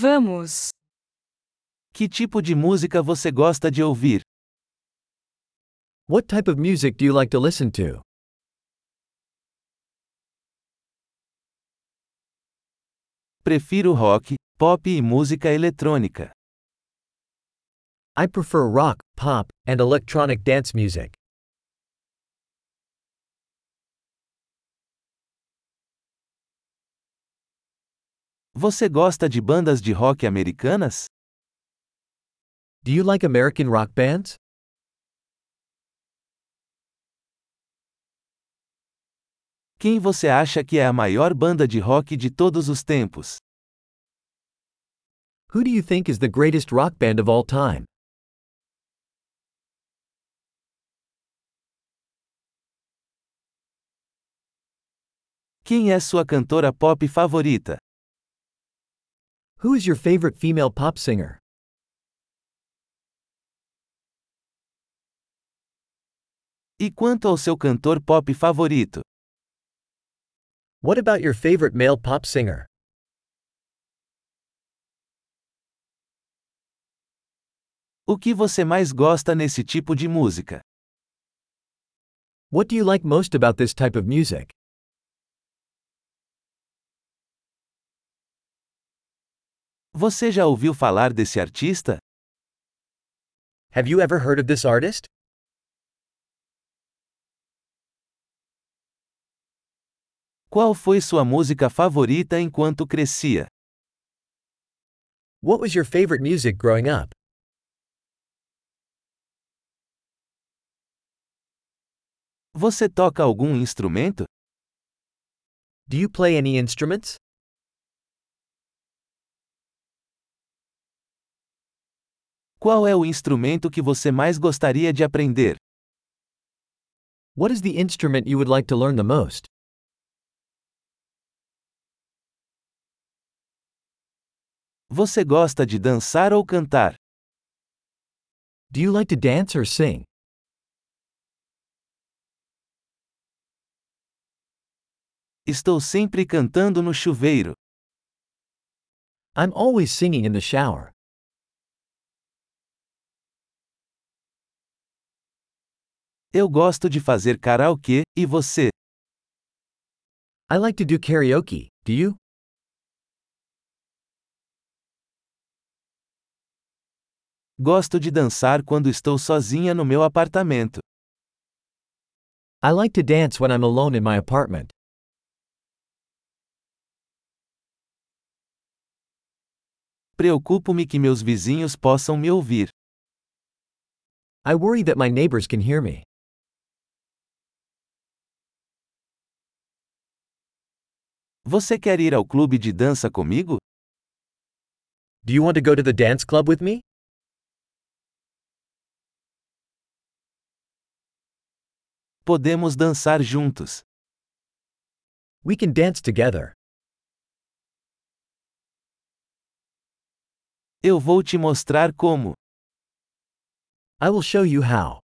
Vamos. Que tipo de música você gosta de ouvir? What type of music do you like to listen to? Prefiro rock, pop e música eletrônica. I prefer rock, pop, and electronic dance music. Você gosta de bandas de rock americanas? Do you like American rock bands? Quem você acha que é a maior banda de rock de todos os tempos? Who do you think is the greatest rock band of all time? Quem é sua cantora pop favorita? Who is your favorite female pop singer? E quanto ao seu cantor pop favorito? What about your favorite male pop singer? O que você mais gosta nesse tipo de música? What do you like most about this type of music? Você já ouviu falar desse artista? Have you ever heard of this artist? Qual foi sua música favorita enquanto crescia? What was your favorite music growing up? Você toca algum instrumento? Do you play any instruments? Qual é o instrumento que você mais gostaria de aprender? What is the instrument you would like to learn the most? Você gosta de dançar ou cantar? Do you like to dance or sing? Estou sempre cantando no chuveiro. I'm always singing in the shower. Eu gosto de fazer karaokê, e você? I like to do karaoke, do you? Gosto de dançar quando estou sozinha no meu apartamento. I like to dance when I'm alone in my apartment. Preocupo-me que meus vizinhos possam me ouvir. I worry that my neighbors can hear me. Você quer ir ao clube de dança comigo? Do you want to go to the dance club with me? Podemos dançar juntos. We can dance together. Eu vou te mostrar como. I will show you how.